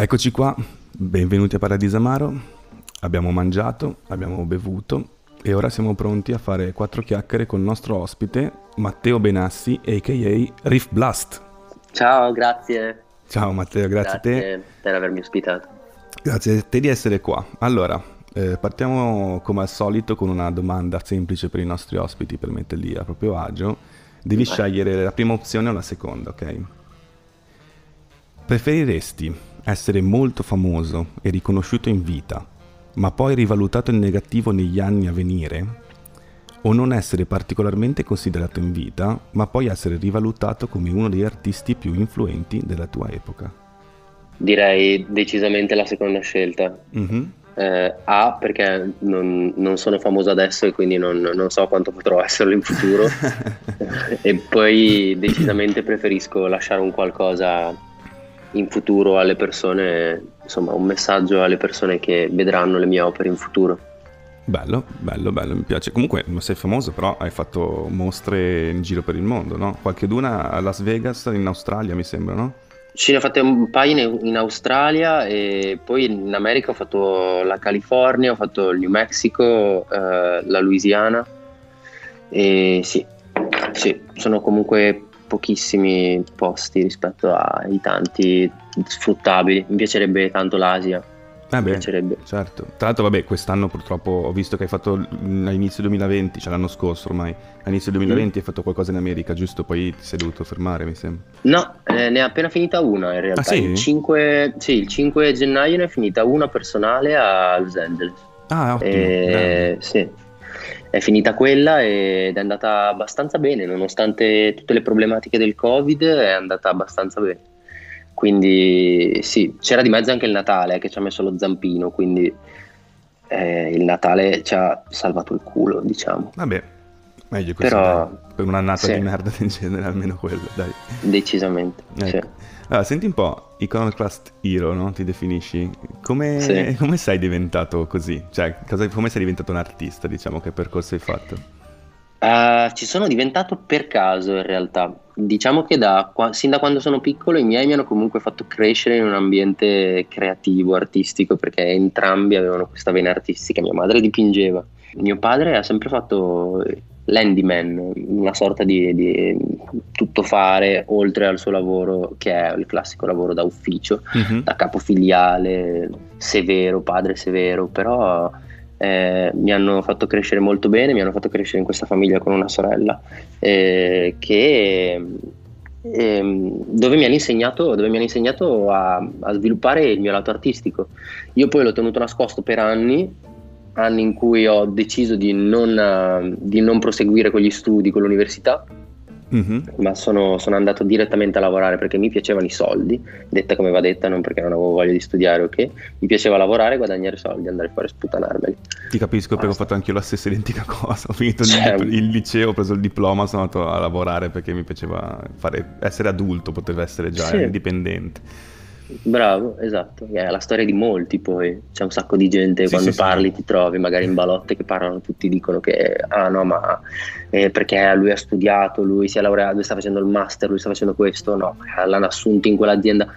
Eccoci qua, benvenuti a Paradiso Amaro. Abbiamo mangiato, abbiamo bevuto e ora siamo pronti a fare quattro chiacchiere con il nostro ospite Matteo Benassi, a.k.a. Riff Blast. Ciao, grazie. Ciao Matteo, grazie, grazie a te. per avermi ospitato. Grazie a te di essere qua. Allora, eh, partiamo come al solito con una domanda semplice per i nostri ospiti per metterli a proprio agio. Devi Vai. scegliere la prima opzione o la seconda, ok? Preferiresti essere molto famoso e riconosciuto in vita, ma poi rivalutato in negativo negli anni a venire, o non essere particolarmente considerato in vita, ma poi essere rivalutato come uno degli artisti più influenti della tua epoca? Direi decisamente la seconda scelta. Mm-hmm. Eh, A perché non, non, sono famoso adesso e quindi non, non, so quanto potrò esserlo in futuro e poi decisamente preferisco lasciare un qualcosa in futuro alle persone, insomma un messaggio alle persone che vedranno le mie opere in futuro. Bello, bello, bello, mi piace. Comunque non sei famoso, però hai fatto mostre in giro per il mondo, no? Qualche d'una a Las Vegas, in Australia mi sembra, no? Ci ne ho fatte un paio in, in, Australia e poi in America ho fatto la California, ho fatto il New Mexico, eh, la Louisiana e sì, sì, sono comunque pochissimi posti rispetto ai tanti sfruttabili. Mi piacerebbe tanto l'Asia. Eh beh, certo. Tra l'altro, vabbè, quest'anno purtroppo ho visto che hai fatto all'inizio 2020, cioè l'anno scorso ormai, all'inizio 2020 mm. hai fatto qualcosa in America, giusto? Poi ti sei dovuto fermare, mi sembra. No, eh, ne è appena finita una in realtà. Ah, sì? Il 5, sì, il 5 gennaio ne è finita una personale a Los Angeles. Ah, ottimo. Eh, sì è finita quella ed è andata abbastanza bene, nonostante tutte le problematiche del Covid, è andata abbastanza bene. Quindi sì, c'era di mezzo anche il Natale che ci ha messo lo zampino, quindi eh, il Natale ci ha salvato il culo, diciamo. Vabbè, meglio così. Però, per un'annata sì. di merda in genere, almeno quello, dai. Decisamente, ecco. sì. Allora, senti un po', Iconoclast Hero, no? Ti definisci? Come, sì. come sei diventato così? Cioè, cosa, come sei diventato un artista, diciamo, che percorso hai fatto? Uh, ci sono diventato per caso in realtà. Diciamo che da, sin da quando sono piccolo i miei mi hanno comunque fatto crescere in un ambiente creativo, artistico, perché entrambi avevano questa vena artistica. Mia madre dipingeva, mio padre ha sempre fatto l'handyman, una sorta di, di tuttofare oltre al suo lavoro che è il classico lavoro da ufficio, uh-huh. da capofiliale, severo, padre severo, però eh, mi hanno fatto crescere molto bene, mi hanno fatto crescere in questa famiglia con una sorella eh, che, eh, dove mi hanno insegnato, mi hanno insegnato a, a, sviluppare il mio lato artistico. Io poi l'ho tenuto nascosto per anni anni in cui ho deciso di non, uh, di non proseguire con gli studi, con l'università, mm-hmm. ma sono, sono, andato direttamente a lavorare perché mi piacevano i soldi, detta come va detta, non perché non avevo voglia di studiare, ok? Mi piaceva lavorare, guadagnare soldi, andare fuori a sputanarmeli. Ti capisco perché ho fatto anche io la stessa identica cosa, ho finito cioè, il, il, liceo, ho preso il diploma, sono andato a lavorare perché mi piaceva fare, essere adulto, poteva essere già sì. indipendente. Bravo, esatto, è la storia di molti poi, c'è un sacco di gente sì, quando sì, parli sì. ti trovi magari in balotte che parlano, tutti dicono che ah no ma eh, perché lui ha studiato, lui si è laureato, lui sta facendo il master, lui sta facendo questo, no, l'hanno assunto in quell'azienda.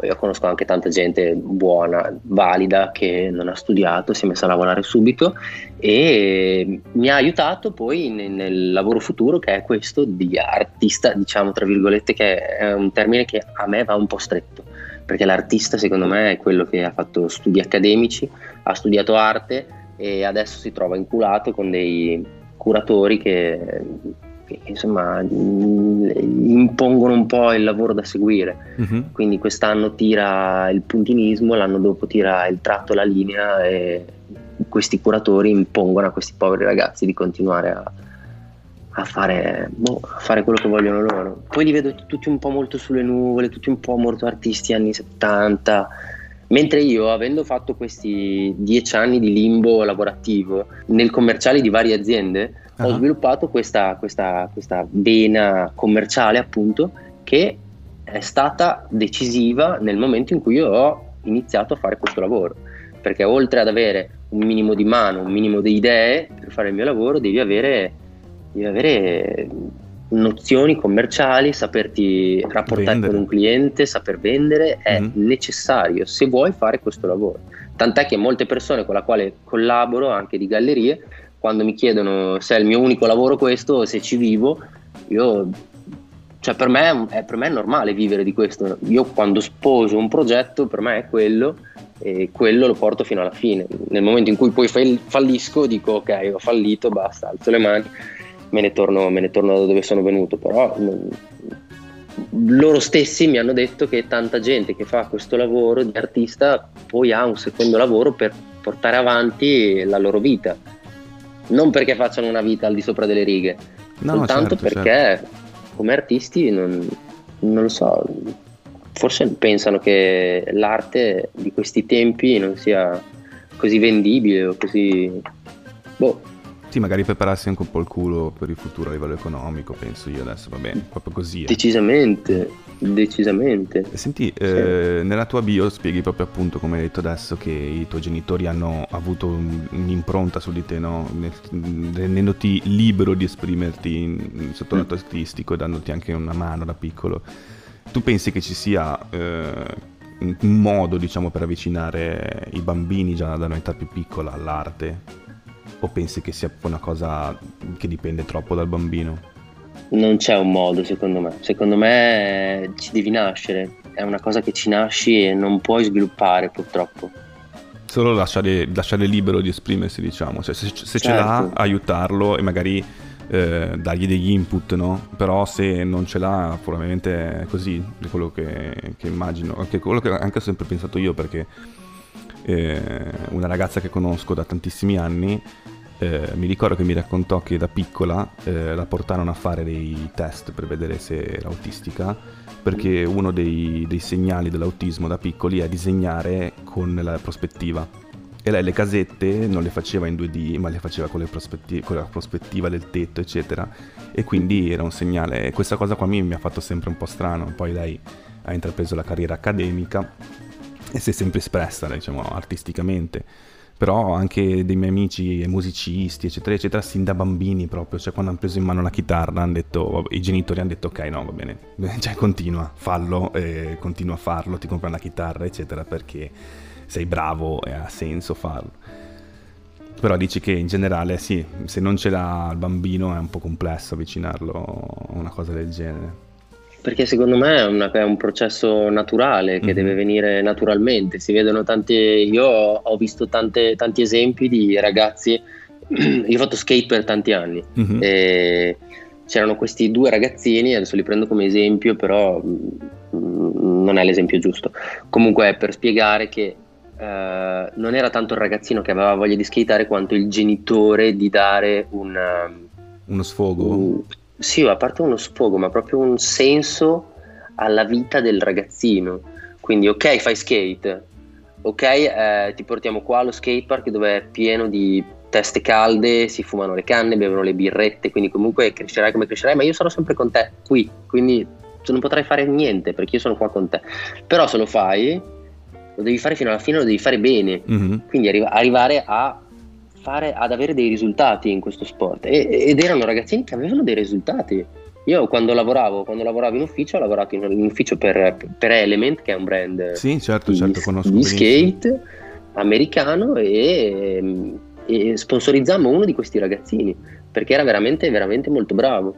Io conosco anche tanta gente buona, valida, che non ha studiato, si è messa a lavorare subito e mi ha aiutato poi nel, nel lavoro futuro che è questo di artista, diciamo tra virgolette, che è un termine che a me va un po' stretto perché l'artista secondo me è quello che ha fatto studi accademici, ha studiato arte e adesso si trova inculato con dei curatori che, che insomma impongono un po' il lavoro da seguire. Uh-huh. Quindi quest'anno tira il puntinismo, l'anno dopo tira il tratto, la linea e questi curatori impongono a questi poveri ragazzi di continuare a, a fare, boh, a fare, quello che vogliono loro. Poi li vedo tutti un po' molto sulle nuvole, tutti un po' molto artisti anni 70. Mentre io, avendo fatto questi dieci anni di limbo lavorativo nel commerciale di varie aziende, uh-huh. ho sviluppato questa, questa, questa vena commerciale, appunto, che è stata decisiva nel momento in cui io ho iniziato a fare questo lavoro. Perché oltre ad avere un minimo di mano, un minimo di idee per fare il mio lavoro, devi avere devi avere nozioni commerciali, saperti rapportare vendere. con un cliente, saper vendere è mm. necessario se vuoi fare questo lavoro. Tant'è che molte persone con le quali collaboro, anche di gallerie, quando mi chiedono se è il mio unico lavoro questo, se ci vivo, io cioè per me, è, per me è normale vivere di questo. Io quando sposo un progetto, per me è quello e quello lo porto fino alla fine. Nel momento in cui poi fallisco, dico ok, ho fallito, basta, alzo le mani me ne torno, me ne torno da dove sono venuto, però non, loro stessi mi hanno detto che tanta gente che fa questo lavoro di artista poi ha un secondo lavoro per portare avanti la loro vita, non perché facciano una vita al di sopra delle righe, no, soltanto certo, perché certo. come artisti non, non lo so, forse pensano che l'arte di questi tempi non sia così vendibile o così... Boh, sì, magari prepararsi anche un po' il culo per il futuro a livello economico, penso io adesso, va bene, proprio così. Eh. Decisamente, decisamente. Senti, sì. eh, nella tua bio spieghi proprio appunto, come hai detto adesso, che i tuoi genitori hanno avuto un, un'impronta su di te, no? rendendoti libero di esprimerti in, sotto mm. lato artistico e dandoti anche una mano da piccolo. Tu pensi che ci sia... Eh, un modo diciamo per avvicinare i bambini già da un'età più piccola all'arte o pensi che sia una cosa che dipende troppo dal bambino? Non c'è un modo secondo me, secondo me ci devi nascere, è una cosa che ci nasci e non puoi sviluppare purtroppo. Solo lasciare, lasciare libero di esprimersi diciamo, cioè, se, se certo. ce l'ha certo. aiutarlo e magari eh, dargli degli input, no? Però se non ce l'ha, probabilmente è così, è quello che, che immagino, anche quello che anche ho sempre pensato io perché eh, una ragazza che conosco da tantissimi anni, eh, mi ricordo che mi raccontò che da piccola eh, la portarono a fare dei test per vedere se era autistica, perché uno dei, dei segnali dell'autismo da piccoli è disegnare con la prospettiva. E lei le casette non le faceva in 2D, ma le faceva con, prospetti- con la prospettiva del tetto, eccetera. E quindi era un segnale. Questa cosa qua mi, mi ha fatto sempre un po' strano. Poi lei ha intrapreso la carriera accademica e si è sempre espressa, diciamo, artisticamente. Però anche dei miei amici musicisti, eccetera, eccetera, sin da bambini proprio, cioè quando hanno preso in mano la chitarra, hanno detto, i genitori hanno detto ok, no, va bene, cioè continua, fallo, eh, continua a farlo, ti compra la chitarra, eccetera, perché sei bravo e ha senso farlo. Però dici che in generale sì, se non ce l'ha il bambino è un po' complesso avvicinarlo a una cosa del genere. Perché secondo me è, una, è un processo naturale che mm-hmm. deve venire naturalmente. Si vedono tanti. Io ho visto tante, tanti esempi di ragazzi. Io ho fatto skate per tanti anni. Mm-hmm. E c'erano questi due ragazzini, adesso li prendo come esempio, però mm, non è l'esempio giusto. Comunque, per spiegare che Uh, non era tanto il ragazzino che aveva voglia di skateare quanto il genitore di dare un, uno sfogo. Sì, a parte uno sfogo, ma proprio un senso alla vita del ragazzino. Quindi, ok, fai skate, ok, eh, ti portiamo qua allo skatepark dove è pieno di teste calde, si fumano le canne, bevono le birrette, quindi comunque crescerai come crescerai, ma io sarò sempre con te qui, quindi non potrai fare niente perché io sono qua con te. Però se lo fai, lo devi fare fino alla fine, lo devi fare bene, mm-hmm. quindi arri- arrivare a fare, ad avere dei risultati in questo sport e, ed erano ragazzini che avevano dei risultati. Io quando lavoravo, quando lavoravo in ufficio, ho lavorato in, in ufficio per, per, Element, che è un brand sì, certo, di, certo, conosco di skate americano e, e sponsorizzammo uno di questi ragazzini perché era veramente, veramente molto bravo.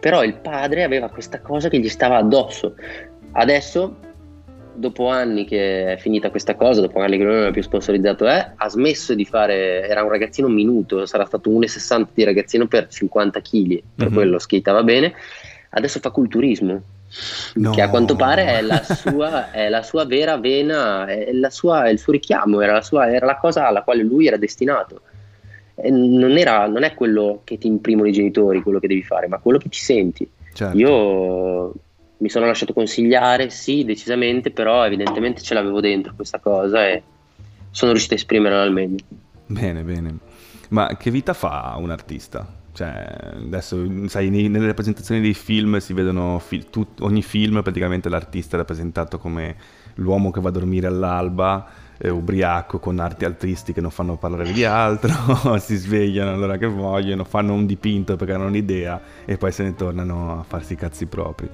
Però il padre aveva questa cosa che gli stava addosso. Adesso dopo anni che è finita questa cosa, dopo anni che non è più sponsorizzato è, ha smesso di fare, era un ragazzino minuto, sarà stato 1,60 di ragazzino per 50 kg, per mm-hmm. quello skateava bene, adesso fa culturismo. No. Che a quanto pare è la sua, è la sua vera vena, è, sua, è, il suo richiamo, era la, sua, era la cosa alla quale lui era destinato. Non, era, non, è quello che ti imprimono i genitori, quello che devi fare, ma quello che ti senti. Certo. Io mi sono lasciato consigliare, sì, decisamente, però evidentemente ce l'avevo dentro questa cosa e sono riuscito a esprimerla al meglio. Bene, bene. Ma che vita fa un artista? Cioè, adesso, sai, nelle rappresentazioni dei film si vedono, fi- tut- ogni film praticamente l'artista è rappresentato come l'uomo che va a dormire all'alba, eh, ubriaco con arti artisti che non fanno parlare di altro, si svegliano allora che vogliono, fanno un dipinto perché hanno un'idea e poi se ne tornano a farsi i cazzi propri.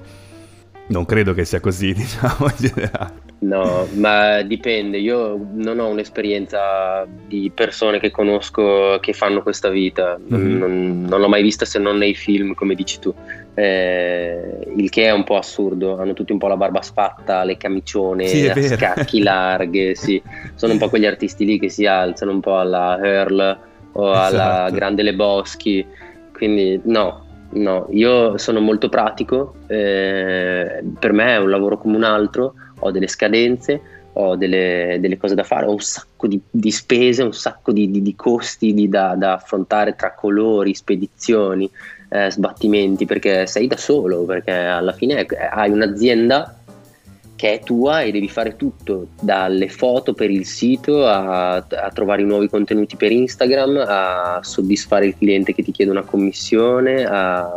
Non credo che sia così, diciamo, in generale. No, ma dipende. Io non ho un'esperienza di persone che conosco che fanno questa vita. Mm-hmm. Non, non, l'ho mai vista se non nei film, come dici tu. Eh, il che è un po' assurdo. Hanno tutti un po' la barba sfatta, le camicione, sì, scacchi larghe. Sì. Sono un po' quegli artisti lì che si alzano un po' alla Earl o esatto. alla Grande Le Boschi. Quindi no, no, io sono molto pratico. Eh, per me è un lavoro come un altro ho delle scadenze, ho delle, delle cose da fare, ho un sacco di, di spese, un sacco di, di, di costi da, da, affrontare tra colori, spedizioni, eh, sbattimenti, perché sei da solo, perché alla fine hai un'azienda che è tua e devi fare tutto, dalle foto per il sito a, a, trovare i nuovi contenuti per Instagram, a soddisfare il cliente che ti chiede una commissione, a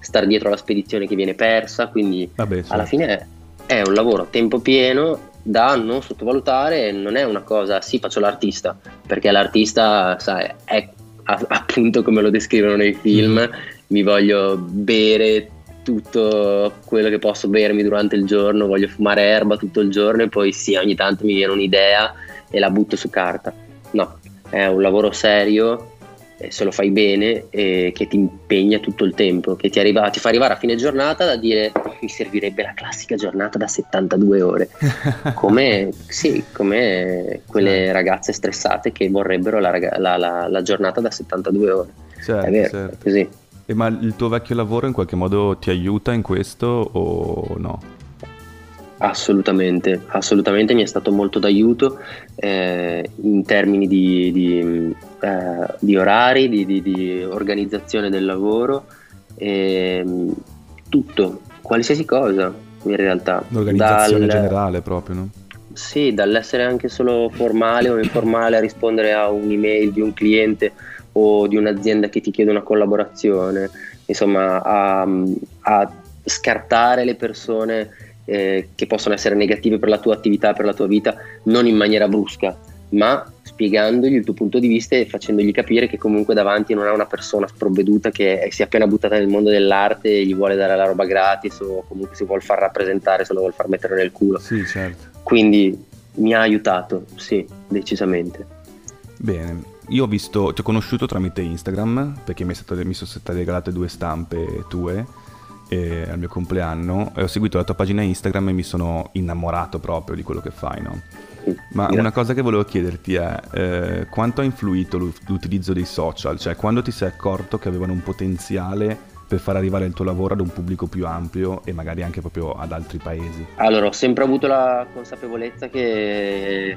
stare dietro alla spedizione che viene persa, quindi Vabbè, sì. alla fine è un lavoro a tempo pieno da non sottovalutare, non è una cosa, sì faccio l'artista, perché l'artista, sai, è appunto come lo descrivono nei film, mm. mi voglio bere tutto quello che posso bermi durante il giorno, voglio fumare erba tutto il giorno e poi sì, ogni tanto mi viene un'idea e la butto su carta. No, è un lavoro serio se lo fai bene, eh, che ti impegna tutto il tempo, che ti, arriva, ti, fa arrivare a fine giornata da dire mi servirebbe la classica giornata da 72 ore, come, sì, come quelle ragazze stressate che vorrebbero la, la, la, la giornata da 72 ore. Certo, è vero, certo. è così. E ma il tuo vecchio lavoro in qualche modo ti aiuta in questo o no? Assolutamente, assolutamente mi è stato molto d'aiuto eh, in termini di, di, eh, di orari, di, di, organizzazione del lavoro, eh, tutto, qualsiasi cosa in realtà. L'organizzazione Dal, generale proprio, no? Sì, dall'essere anche solo formale o informale a rispondere a un'email di un cliente o di un'azienda che ti chiede una collaborazione, insomma a, a scartare le persone eh, che possono essere negative per la tua attività, per la tua vita, non in maniera brusca, ma spiegandogli il tuo punto di vista e facendogli capire che comunque davanti non ha una persona sprovveduta che si è appena buttata nel mondo dell'arte e gli vuole dare la roba gratis o comunque si vuole far rappresentare, se lo vuole far mettere nel culo. Sì, certo. Quindi mi ha aiutato, sì, decisamente. Bene, io ho visto, ti ho conosciuto tramite Instagram perché mi, stato, mi sono state regalate due stampe tue eh, al mio compleanno e ho seguito la tua pagina Instagram e mi sono innamorato proprio di quello che fai, no? Ma una cosa che volevo chiederti è eh, quanto ha influito l'utilizzo dei social? Cioè quando ti sei accorto che avevano un potenziale per far arrivare il tuo lavoro ad un pubblico più ampio e magari anche proprio ad altri paesi? Allora, ho sempre avuto la consapevolezza che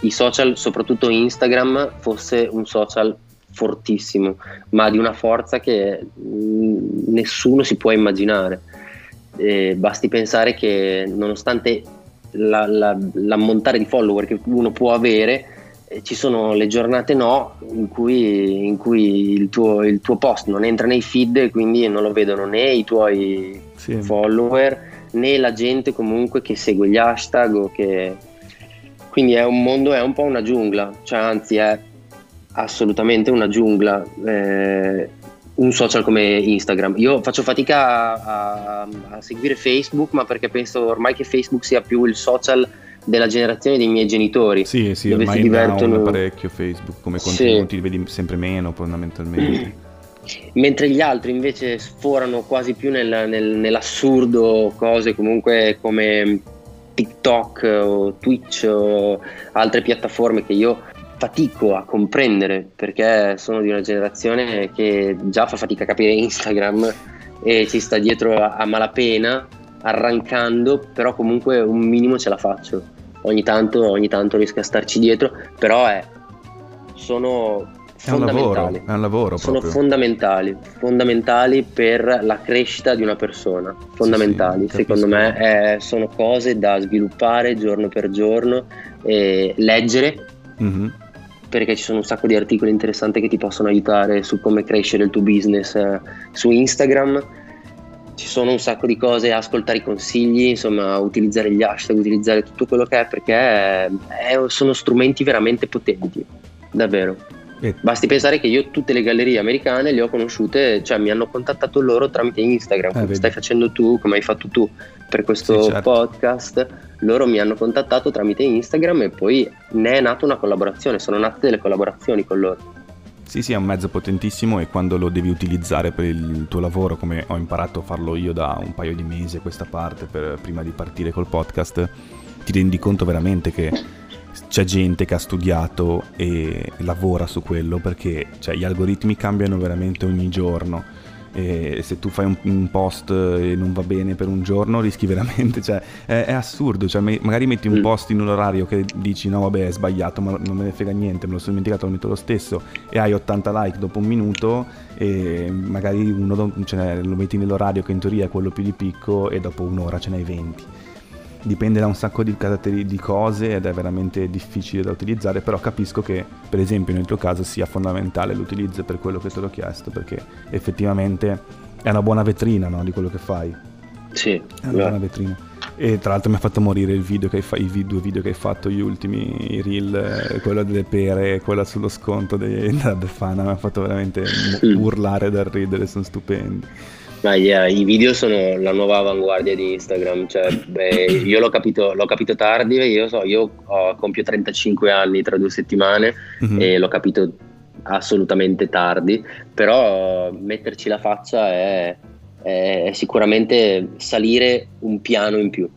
i social, soprattutto Instagram, fosse un social fortissimo, ma di una forza che mh, nessuno si può immaginare. E basti pensare che nonostante la, la, l'ammontare di follower che uno può avere, ci sono le giornate no in cui, in cui il, tuo, il, tuo, post non entra nei feed e quindi non lo vedono né i tuoi sì. follower né la gente comunque che segue gli hashtag che... quindi è un mondo, è un po' una giungla, cioè anzi è assolutamente una giungla. Eh, un social come Instagram. Io faccio fatica a, a, a, seguire Facebook, ma perché penso ormai che Facebook sia più il social della generazione dei miei genitori. Sì, sì, dove ormai si divertono parecchio Facebook, come contenuti sì. li vedi sempre meno fondamentalmente. Mentre gli altri invece sforano quasi più nel, nel, nell'assurdo cose comunque come TikTok o Twitch o altre piattaforme che io fatico a comprendere perché sono di una generazione che già fa fatica a capire Instagram e ci sta dietro a, a malapena, arrancando, però comunque un minimo ce la faccio. Ogni tanto, ogni tanto riesco a starci dietro, però è, sono è un lavoro, è un lavoro sono fondamentali, fondamentali per la crescita di una persona, fondamentali, sì, sì, secondo me è, sono cose da sviluppare giorno per giorno, leggere, mm-hmm perché ci sono un sacco di articoli interessanti che ti possono aiutare su come crescere il tuo business eh, su Instagram. Ci sono un sacco di cose, ascoltare i consigli, insomma, utilizzare gli hashtag, utilizzare tutto quello che è, perché è, sono strumenti veramente potenti, davvero. Eh. Basti pensare che io tutte le gallerie americane le ho conosciute, cioè mi hanno contattato loro tramite Instagram, come eh, stai facendo tu, come hai fatto tu per questo sì, certo. podcast. Loro mi hanno contattato tramite Instagram e poi ne è nata una collaborazione, sono nate delle collaborazioni con loro. Sì, sì, è un mezzo potentissimo e quando lo devi utilizzare per il tuo lavoro, come ho imparato a farlo io da un paio di mesi a questa parte, per, prima di partire col podcast, ti rendi conto veramente che c'è gente che ha studiato e lavora su quello perché cioè, gli algoritmi cambiano veramente ogni giorno e se tu fai un, un, post e non va bene per un giorno rischi veramente, cioè è, è assurdo, cioè, magari metti un mm. post in un orario che dici no vabbè è sbagliato ma non me ne frega niente, me lo sono dimenticato, lo metto lo stesso e hai 80 like dopo un minuto e magari uno cioè, lo metti nell'orario che in teoria è quello più di picco e dopo un'ora ce n'hai 20 dipende da un sacco di, caratteri- di cose ed è veramente difficile da utilizzare, però capisco che per esempio nel tuo caso sia fondamentale l'utilizzo per quello che te l'ho chiesto, perché effettivamente è una buona vetrina no, di quello che fai. Sì, è una beh. buona vetrina. E tra l'altro mi ha fatto morire il video che fatto, i due video che hai fatto, gli ultimi, i reel, eh, quello delle pere e quello sullo sconto della Befana, mi ha fatto veramente urlare dal ridere, sono stupendi. Ma yeah, i video sono la nuova avanguardia di Instagram, cioè, beh, io l'ho capito, l'ho capito, tardi, io, so, io ho, compio 35 anni tra due settimane mm-hmm. e l'ho capito assolutamente tardi, però metterci la faccia è, è sicuramente salire un piano in più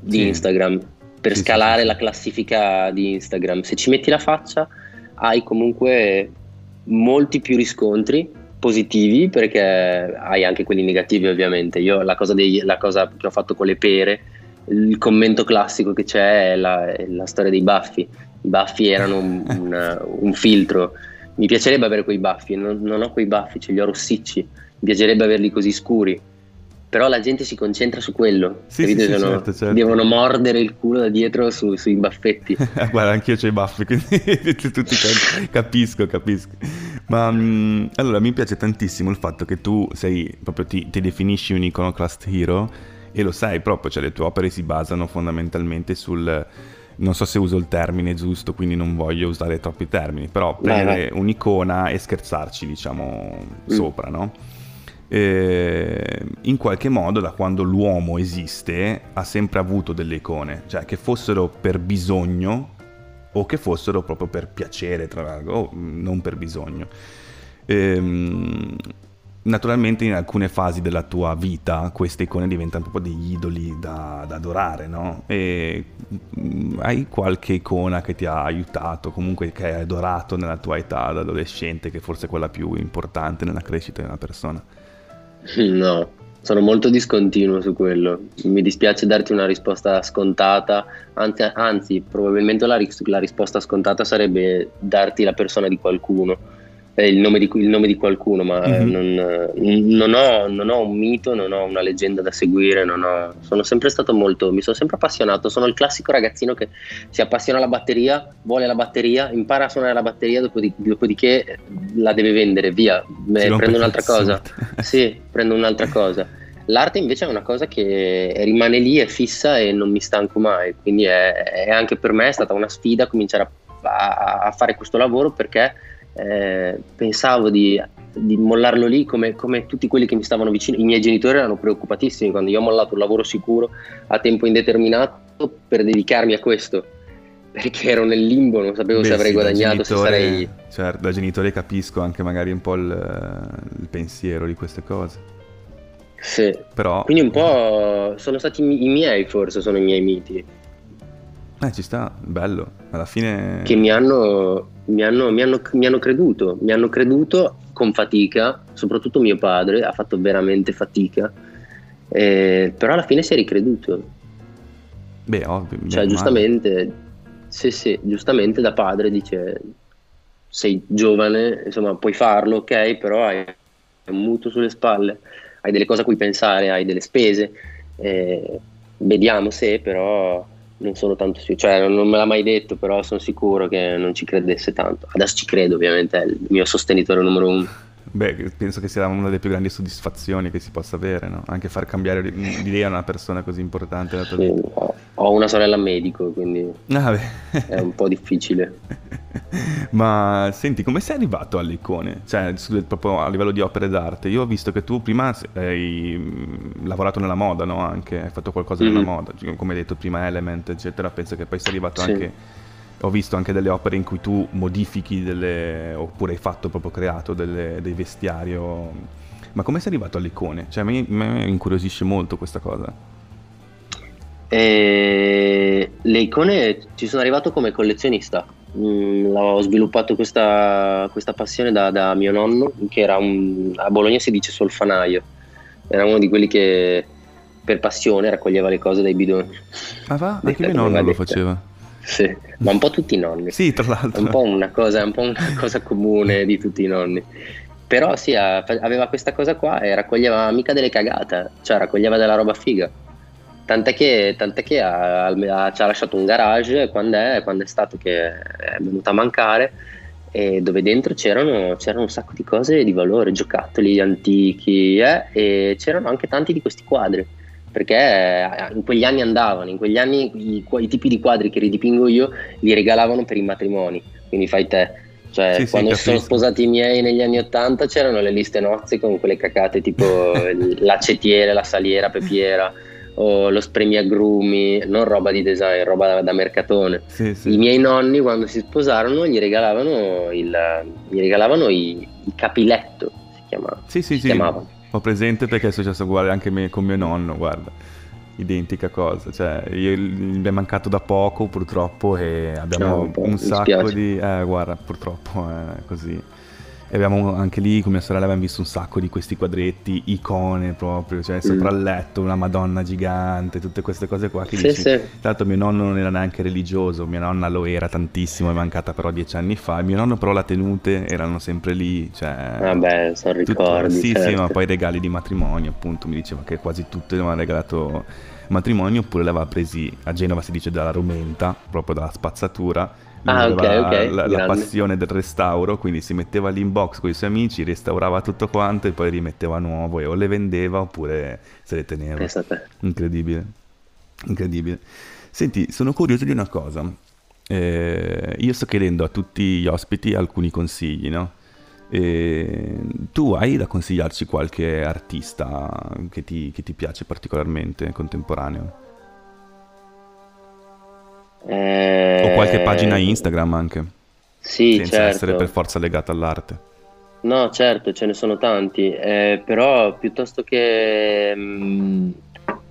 di sì. Instagram per sì, scalare sì. la classifica di Instagram. Se ci metti la faccia hai comunque molti più riscontri positivi perché hai anche quelli negativi ovviamente. Io la cosa, dei, la cosa che ho fatto con le pere, il commento classico che c'è è la, è la storia dei baffi. I baffi erano un, un, un, filtro. Mi piacerebbe avere quei baffi, non, non ho quei baffi, ce li ho rossicci. Mi piacerebbe averli così scuri però la gente si concentra su quello. Sì, sì, sì certo, certo. Devono mordere il culo da dietro su, sui baffetti. Guarda, anch'io ho i baffi, quindi tutti capisco, capisco. Ma um, allora mi piace tantissimo il fatto che tu sei proprio ti, ti definisci un iconoclast hero e lo sai proprio, cioè le tue opere si basano fondamentalmente sul non so se uso il termine giusto, quindi non voglio usare troppi termini, però prendere un'icona e scherzarci, diciamo, mm. sopra, no? Eh, in qualche modo da quando l'uomo esiste ha sempre avuto delle icone, cioè che fossero per bisogno o che fossero proprio per piacere, tra l'altro, o non per bisogno. Ehm, naturalmente in alcune fasi della tua vita queste icone diventano proprio degli idoli da, da adorare, no? E mm, hai qualche icona che ti ha aiutato, comunque che hai adorato nella tua età da adolescente, che forse è quella più importante nella crescita di una persona? No, sono molto discontinuo su quello. Mi dispiace darti una risposta scontata, anzi, anzi probabilmente la, la, risposta scontata sarebbe darti la persona di qualcuno il nome, di, il nome di, qualcuno, ma mm-hmm. non, non, ho, non, ho, un mito, non ho una leggenda da seguire, ho, sono sempre stato molto, mi sono sempre appassionato, sono il classico ragazzino che si appassiona alla batteria, vuole la batteria, impara a suonare la batteria, dopodiché, dopodiché la deve vendere, via, Beh, prendo un'altra cosa. sì, prendo un'altra cosa. L'arte invece è una cosa che rimane lì, è fissa e non mi stanco mai, quindi è, è anche per me è stata una sfida cominciare a, a, a fare questo lavoro perché eh, pensavo di, di, mollarlo lì come, come, tutti quelli che mi stavano vicino. I miei genitori erano preoccupatissimi quando io ho mollato un lavoro sicuro a tempo indeterminato per dedicarmi a questo. Perché ero nel limbo, non sapevo Beh, se avrei sì, guadagnato, genitore, se sarei... Certo, da genitore capisco anche magari un po' il, il pensiero di queste cose. Sì, Però... quindi un po' sono stati i miei, forse sono i miei miti. Eh, ci sta, bello. Alla fine... Che mi hanno, mi hanno, mi hanno, mi hanno creduto, mi hanno creduto con fatica, soprattutto mio padre ha fatto veramente fatica, eh, però alla fine si è ricreduto. Beh, ovvio. Cioè, giustamente, sì, sì, giustamente da padre dice, sei giovane, insomma, puoi farlo, ok, però hai un mutuo sulle spalle, hai delle cose a cui pensare, hai delle spese, eh, vediamo se però non sono tanto sicuro, cioè non me l'ha mai detto, però sono sicuro che non ci credesse tanto. Adesso ci credo, ovviamente, è il mio sostenitore numero uno. Beh, penso che sia una delle più grandi soddisfazioni che si possa avere, no? Anche far cambiare l'idea a una persona così importante nella tua Sì, vita. ho, una sorella medico, quindi Ah, è un po' difficile. Ma senti, come sei arrivato alle icone? Cioè, proprio a livello di opere d'arte. Io ho visto che tu prima hai mm, lavorato nella moda, no? Anche, hai fatto qualcosa nella Mhm. moda, come hai detto prima, Element, eccetera. Penso che poi sei arrivato Sì. anche... Ho visto anche delle opere in cui tu modifichi delle... oppure hai fatto proprio creato delle- dei vestiari. o- Ma come sei arrivato alle icone? Cioè, a me, me incuriosisce molto questa cosa. E le icone ci sono arrivato come collezionista. Mm, ho sviluppato questa, questa passione da, da mio nonno, che era un, a Bologna si dice solfanaio. Era uno di quelli che per passione raccoglieva le cose dai bidoni. Ah va? Anche mio nonno lo faceva. Sì, ma un po' tutti i nonni. Sì, tra È l'altro. un po' una cosa, è un po' una cosa comune di tutti i nonni. Però sì, aveva questa cosa qua e raccoglieva mica delle cagate, cioè raccoglieva della roba figa. Tant'è che, tant'è che ha- ha- ci ha lasciato un garage quando è, quando è stato che è venuto a mancare e dove dentro c'erano, c'erano un sacco di cose di valore, giocattoli antichi eh, e c'erano anche tanti di questi quadri perché eh, in quegli anni andavano, in quegli anni i, i tipi di quadri che ridipingo io li regalavano per i matrimoni, quindi fai te. Cioè, Sì, sì, quando si sono sposati i miei negli anni Ottanta c'erano le liste nozze con quelle cacate tipo l'acetiere, la saliera pepiera o lo spremiagrumi, non roba di design, roba da, da mercatone. Sì, sì. I miei nonni quando si sposarono gli regalavano, il, gli regalavano i, i capiletto, si chiamava. Sì, sì, si sì. chiamavano. Ho presente perché è successo uguale anche me- con mio nonno, guarda. Identica cosa. Cioè, io, mi è mancato da poco purtroppo e abbiamo No, un un sacco di... Eh, guarda, purtroppo è così. E abbiamo anche lì, con mia sorella, abbiamo visto un sacco di questi quadretti, icone proprio, cioè sopra Mm. il letto, una madonna gigante, tutte queste cose qua che Sì, dici... sì. L'altro mio nonno non era neanche religioso, mia nonna lo era tantissimo, è mancata però dieci anni fa. Mio nonno però la tenute erano sempre lì, cioè... Vabbè, sono Tutto- ricordi. sì, sì, certo. ma poi regali di matrimonio, appunto, mi diceva che quasi tutte le avevano regalato matrimonio, oppure le aveva presi a Genova, si dice dalla rumenta, proprio dalla spazzatura. Ah, aveva ok, ok, la, la passione del restauro, quindi si metteva lì in box con i suoi amici, restaurava tutto quanto e poi rimetteva nuovo e o le vendeva oppure se le teneva. Pensa a te. Incredibile, incredibile. Senti, sono curioso di una cosa. Eh, io sto chiedendo a tutti gli ospiti alcuni consigli, no? E tu hai da consigliarci qualche artista che ti, che ti piace particolarmente contemporaneo? Eh, O qualche pagina Instagram anche, Sì, senza certo. essere per forza legata all'arte. No, certo, ce ne sono tanti, eh, però piuttosto che, mm,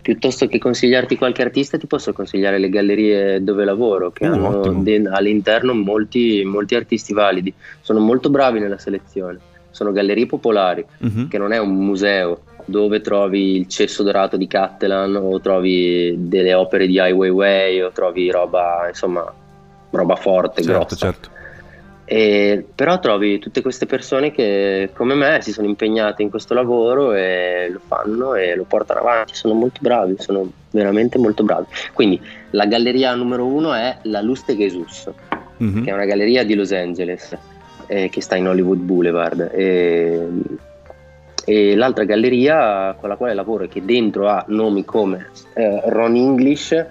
piuttosto che consigliarti qualche artista ti posso consigliare le gallerie dove lavoro, che Uh, hanno de- all'interno molti, molti artisti validi. Sono molto bravi nella selezione. Sono gallerie popolari, Mhm. che non è un museo dove trovi il cesso dorato di Cattelan o trovi delle opere di Ai Weiwei o trovi roba, insomma, roba forte, Certo, grossa. certo. E- però trovi tutte queste persone che come me si sono impegnate in questo lavoro e lo fanno e lo portano avanti, sono molto bravi, sono veramente molto bravi. Quindi la galleria numero uno è la Luste Jesus, Mhm. che è una galleria di Los Angeles eh, che sta in Hollywood Boulevard. E, e l'altra galleria con la quale lavoro e che dentro ha nomi come eh, Ron English,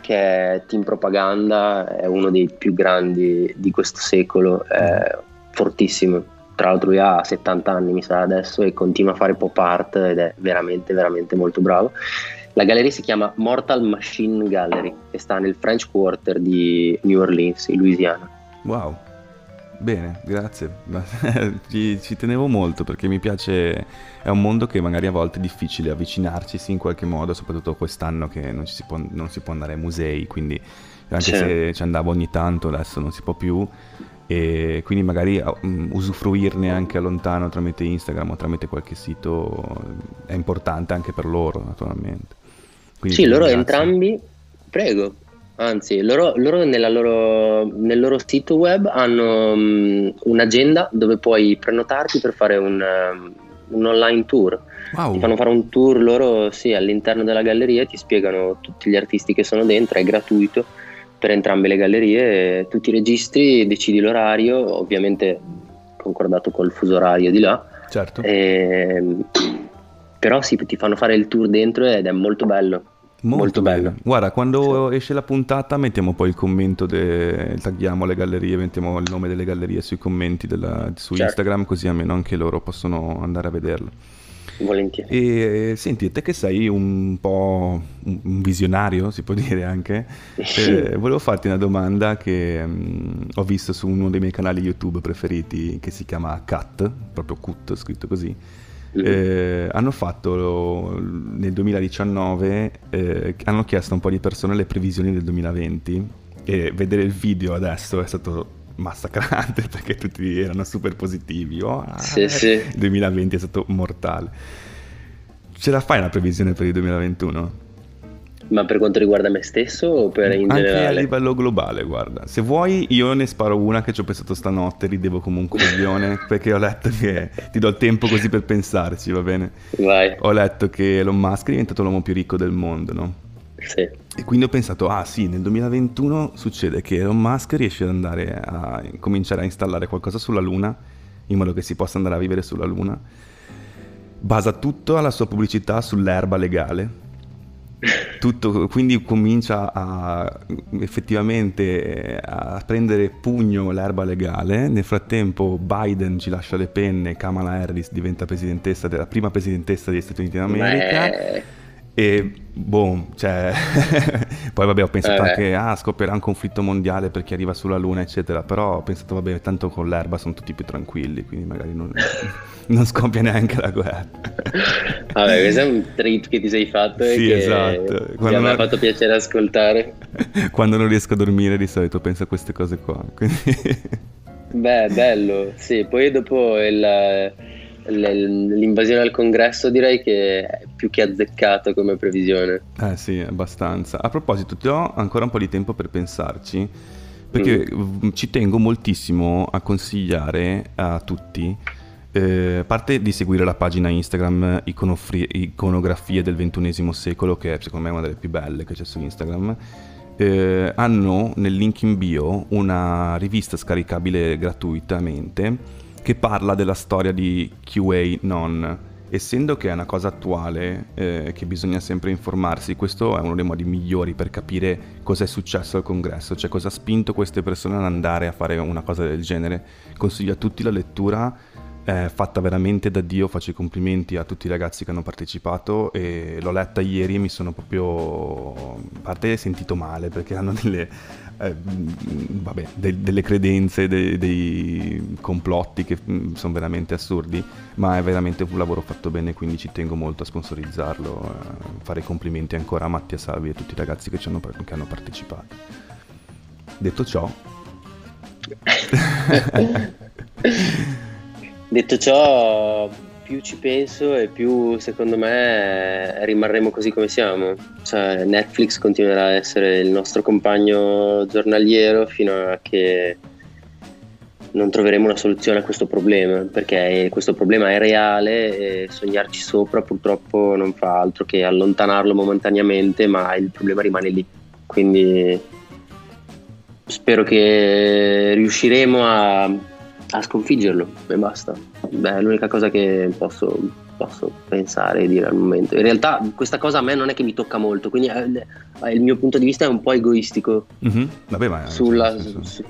che è team propaganda, è uno dei più grandi di questo secolo, è fortissimo. Tra l'altro lui ha 70 anni, mi sa adesso, e continua a fare pop art ed è veramente, veramente molto bravo. La galleria si chiama Mortal Machine Gallery e sta nel French Quarter di New Orleans, in Louisiana. Wow, bene, grazie. ci, ci tenevo molto perché mi piace, è un mondo che magari a volte è difficile avvicinarci sì, in qualche modo, soprattutto quest'anno che non, si, può, non si può andare ai musei, quindi anche Sì. se ci andavo ogni tanto, adesso non si può più. E quindi magari mm, usufruirne anche a lontano tramite Instagram o tramite qualche sito è importante anche per loro, naturalmente. Quindi Sì, loro ringrazio. entrambi, prego, anzi, loro, loro nella loro- nel loro sito web hanno mm, un'agenda dove puoi prenotarti per fare un, um, un online tour. Wow. Ti fanno fare un tour loro sì, all'interno della galleria e ti spiegano tutti gli artisti che sono dentro, è gratuito per entrambe le gallerie, tu ti registri, decidi l'orario, ovviamente concordato col fuso orario di là, Certo. E, però sì, ti fanno fare il tour dentro ed è molto bello. Molto, molto bello. Guarda, quando sì. esce la puntata mettiamo poi il commento, de... tagghiamo le gallerie, mettiamo il nome delle gallerie sui commenti della... su certo. Instagram così almeno anche loro possono andare a vederlo. Volentieri. E senti, te che sei un po' un visionario, si può dire anche, eh, volevo farti una domanda che um, ho visto su uno dei miei canali YouTube preferiti che si chiama Cut, proprio Cut scritto così. Eh, hanno fatto nel 2019, eh, hanno chiesto a un po' di persone le previsioni del 2020 e vedere il video adesso è stato massacrante perché tutti erano super positivi. Oh, sì, sì. Il 2020 è stato mortale. Ce la fai una previsione per il 2021? Ma per quanto riguarda me stesso o per in Anche generale? a livello globale, guarda. Se vuoi io ne sparo una che ci ho pensato stanotte, ridevo comunque un milione, perché ho letto che ti do il tempo così per pensarci, va bene? Vai. Ho letto che Elon Musk è diventato l'uomo più ricco del mondo, no? Sì. E quindi ho pensato, ah sì, nel 2021 succede che Elon Musk riesce ad andare a cominciare a installare qualcosa sulla Luna, in modo che si possa andare a vivere sulla Luna. Basa tutto alla sua pubblicità sull'erba legale. Tutto, quindi comincia a effettivamente a prendere pugno l'erba legale. Nel frattempo Biden ci lascia le penne, Kamala Harris diventa presidentessa della prima presidentessa degli Stati Uniti d'America. Beh e boh, cioè, poi vabbè ho pensato eh. anche, ah, scoppierà un conflitto mondiale per chi arriva sulla Luna, eccetera, però ho pensato, vabbè, tanto con l'erba sono tutti più tranquilli, quindi magari non, non scoppia neanche la guerra. Vabbè, questo è un trip che ti sei fatto e sì, che esatto. Quando mi ha fatto piacere ascoltare. Quando non riesco a dormire di solito penso a queste cose qua, quindi... Beh, bello, sì, poi dopo il l'invasione al congresso direi che è più che azzeccato come previsione. Eh sì, abbastanza. A proposito, ti ho ancora un po' di tempo per pensarci, perché mm. ci tengo moltissimo a consigliare a tutti, eh, a parte di seguire la pagina Instagram Iconofri- Iconografie del XXI secolo, che è secondo me una delle più belle che c'è su Instagram, eh, hanno nel link in bio una rivista scaricabile gratuitamente che parla della storia di QA non. Essendo che è una cosa attuale, eh, che bisogna sempre informarsi, questo è uno dei modi migliori per capire cosa è successo al congresso, cioè cosa ha spinto queste persone ad andare a fare una cosa del genere. Consiglio a tutti la lettura è fatta veramente da Dio, faccio i complimenti a tutti i ragazzi che hanno partecipato e l'ho letta ieri e mi sono proprio, a parte sentito male perché hanno delle, eh, vabbè, de- delle credenze, de- dei complotti che mm, sono veramente assurdi, ma è veramente un lavoro fatto bene, quindi ci tengo molto a sponsorizzarlo, a fare complimenti ancora a Mattia Salvi e a tutti i ragazzi che, hanno, che hanno partecipato. Detto ciò... Detto ciò, più ci penso e più secondo me rimarremo così come siamo. Cioè, Netflix continuerà a essere il nostro compagno giornaliero fino a che non troveremo una soluzione a questo problema, perché questo problema è reale e sognarci sopra purtroppo non fa altro che allontanarlo momentaneamente, ma il problema rimane lì. Quindi spero che riusciremo a a sconfiggerlo e basta. Beh, è l'unica cosa che posso, posso, pensare e dire al momento. In realtà questa cosa a me non è che mi tocca molto, quindi eh, il mio punto di vista è un po' egoistico mm-hmm. Vabbè, ma sulla, su,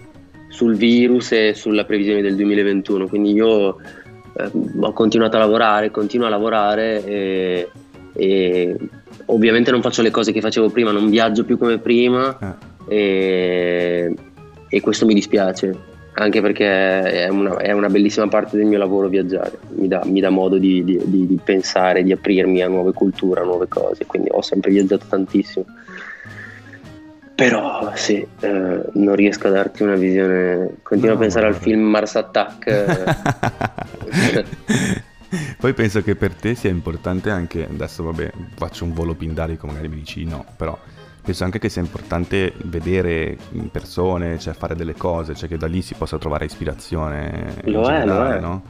sul virus e sulla previsione del 2021. Quindi io eh, ho continuato a lavorare, continuo a lavorare e, e, ovviamente non faccio le cose che facevo prima, non viaggio più come prima eh. e, e questo mi dispiace anche perché è una, è una, bellissima parte del mio lavoro viaggiare, mi dà, mi dà modo di, di, di, di, pensare, di aprirmi a nuove culture, a nuove cose, quindi ho sempre viaggiato tantissimo. Però sì, eh, non riesco a darti una visione, continuo no, a pensare al film Mars Attack. Poi penso che per te sia importante anche, adesso vabbè faccio un volo pindarico, magari mi dici no, però penso anche che sia importante vedere persone, cioè fare delle cose, cioè che da lì si possa trovare ispirazione. Lo è, generale, lo è. No?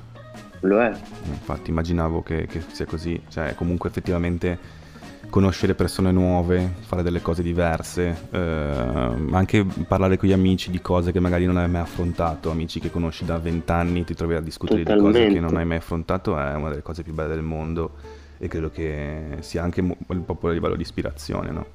Lo è. Infatti immaginavo che, che, sia così, cioè comunque effettivamente conoscere persone nuove, fare delle cose diverse, eh, anche parlare con gli amici di cose che magari non hai mai affrontato, amici che conosci da vent'anni, ti trovi a discutere Totalmente. di cose che non hai mai affrontato, è una delle cose più belle del mondo e credo che sia anche po' a livello di ispirazione, no?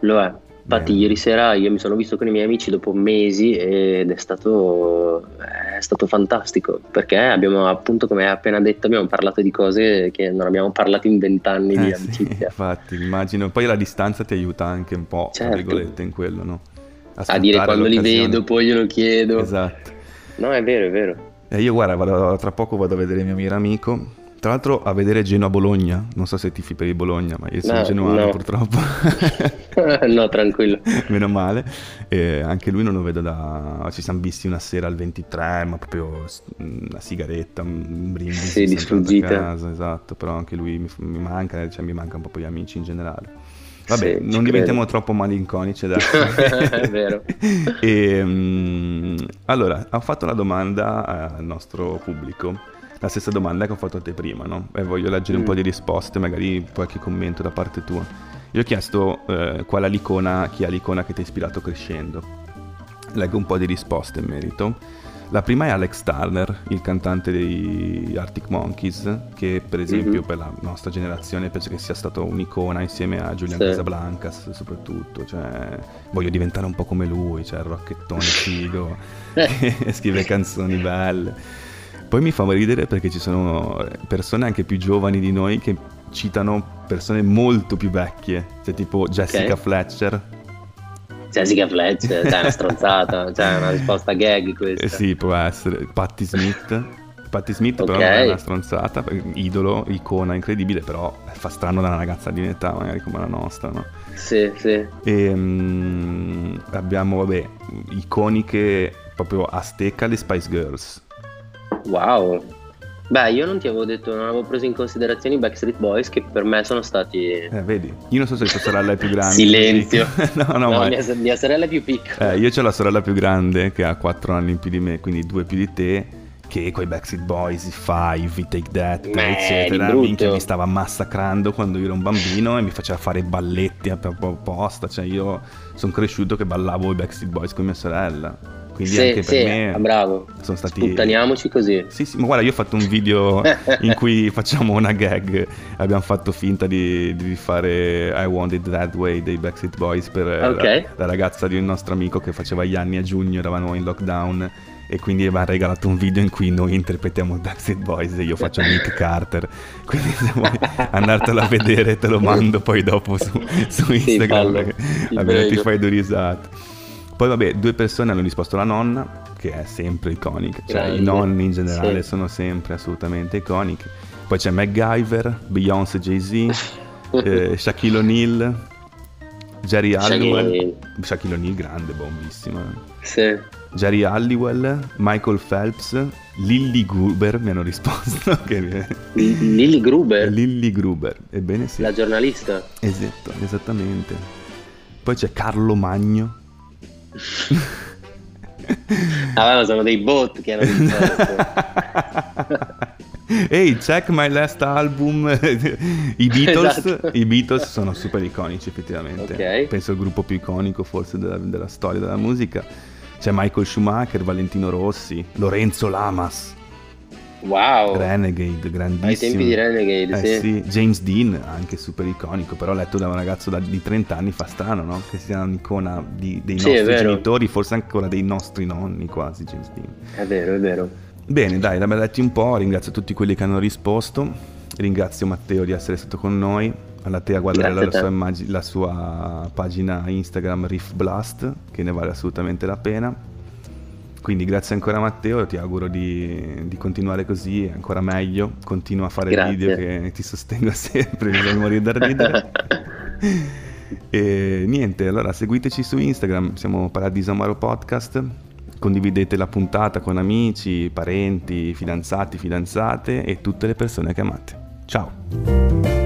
Lo è. Infatti Bene. ieri sera io mi sono visto con i miei amici dopo mesi ed è stato, è stato fantastico perché abbiamo appunto come hai appena detto abbiamo parlato di cose che non abbiamo parlato in vent'anni eh, di amicizia. Sì, infatti immagino, poi la distanza ti aiuta anche un po' certo. tra virgolette in quello, no? A dire quando li vedo poi glielo chiedo. Esatto. No è vero è vero. E io guarda, vado, tra poco vado a vedere il mio migliore amico tra l'altro a vedere Genoa-Bologna, non so se tifi per il Bologna, ma io sono no, genuano no. purtroppo. no, tranquillo. Meno male. E anche lui non lo vedo da... Ci siamo visti una sera al 23, ma proprio una sigaretta, un brindisi. Sì, di sfuggita. Casa, esatto, però anche lui mi, mi manca, cioè mi manca un po' gli amici in generale. Vabbè, sì, non diventiamo credo. troppo malinconici adesso. È vero. e, um, allora, ho fatto la domanda al nostro pubblico la stessa domanda che ho fatto a te prima, no? E voglio leggere mm. un po' di risposte, magari qualche commento da parte tua. Io ho chiesto eh, qual è l'icona, chi è l'icona che ti ha ispirato crescendo. Leggo un po' di risposte in merito. La prima è Alex Turner, il cantante dei Arctic Monkeys, che per esempio mm-hmm. per la nostra generazione penso che sia stato un'icona insieme a Julian sì. Casablancas soprattutto, cioè voglio diventare un po' come lui, cioè il rocchettone figo, e scrive canzoni belle. Poi mi fa ridere perché ci sono persone anche più giovani di noi che citano persone molto più vecchie, cioè tipo Jessica okay. Fletcher. Jessica Fletcher, cioè una stronzata, cioè una risposta gag questa. Eh sì, può essere. Patti Smith. Patti Smith okay. però è una stronzata, idolo, icona incredibile, però fa strano da una ragazza di età magari come la nostra, no? Sì, sì. E um, abbiamo, vabbè, iconiche proprio a stecca le Spice Girls Wow. Beh, io non ti avevo detto, non avevo preso in considerazione i Backstreet Boys che per me sono stati... Eh, vedi, io non so se tua sorella è più grande. Silenzio. no, no, no mia, mia, sorella è più piccola. Eh, io ho la sorella più grande che ha 4 anni in più di me, quindi 2 più di te, che con i Backstreet Boys, i Five, i Take That, Beh, eccetera, minchia mi stava massacrando quando io ero un bambino e mi faceva fare balletti apposta, cioè io sono cresciuto che ballavo i Backstreet Boys con mia sorella quindi sì, anche per sì, me bravo. sono stati sputtaniamoci così. Sì sì ma guarda io ho fatto un video in cui facciamo una gag. Abbiamo fatto finta di, di fare I Want It That Way dei Backstreet Boys per okay. la, la, ragazza di un nostro amico che faceva gli anni a giugno eravamo in lockdown e quindi mi ha regalato un video in cui noi interpretiamo Backstreet Boys e io faccio Nick Carter. Quindi se vuoi andartelo a vedere te lo mando poi dopo su, su Instagram. Sì, almeno ti fai due risate poi vabbè, due persone hanno risposto la nonna, che è sempre iconica, cioè Grande. i nonni in generale sì. sono sempre assolutamente iconici. Poi c'è MacGyver, Beyoncé, Jay-Z, eh, Shaquille O'Neal, Jerry Halliwell. Shaquille O'Neal grande, buonissimo. Sì. Jerry Halliwell, Michael Phelps, Lilly Gruber mi hanno risposto. Che... Lilly Gruber? Lilly Gruber, ebbene sì. La giornalista? Esatto, esattamente. Poi c'è Carlo Magno, ah, ma sono dei bot che hanno. Ehi, check my last album. I Beatles, esatto. I Beatles sono super iconici, effettivamente. Okay. Penso il gruppo più iconico, forse, della, della storia della musica. C'è Michael Schumacher, Valentino Rossi, Lorenzo Lamas. Wow. Renegade, grandissimo. Ai tempi di Renegade, eh, sì. sì. James Dean, anche super iconico, però letto da un ragazzo da, di 30 anni fa strano, no? Che sia un'icona di, dei sì, nostri genitori, forse ancora dei nostri nonni quasi, James Dean. È vero, è vero. Bene, dai, l'abbiamo letti un po', ringrazio tutti quelli che hanno risposto, ringrazio Matteo di essere stato con noi, andate a guardare la sua, immag- la sua pagina Instagram Riff Blast, che ne vale assolutamente la pena quindi grazie ancora Matteo, ti auguro di, di continuare così, ancora meglio, continua a fare grazie. video che ti sostengo sempre, mi morire da ridere. e niente, allora seguiteci su Instagram, siamo Paradiso Amaro Podcast, condividete la puntata con amici, parenti, fidanzati, fidanzate e tutte le persone che amate. Ciao!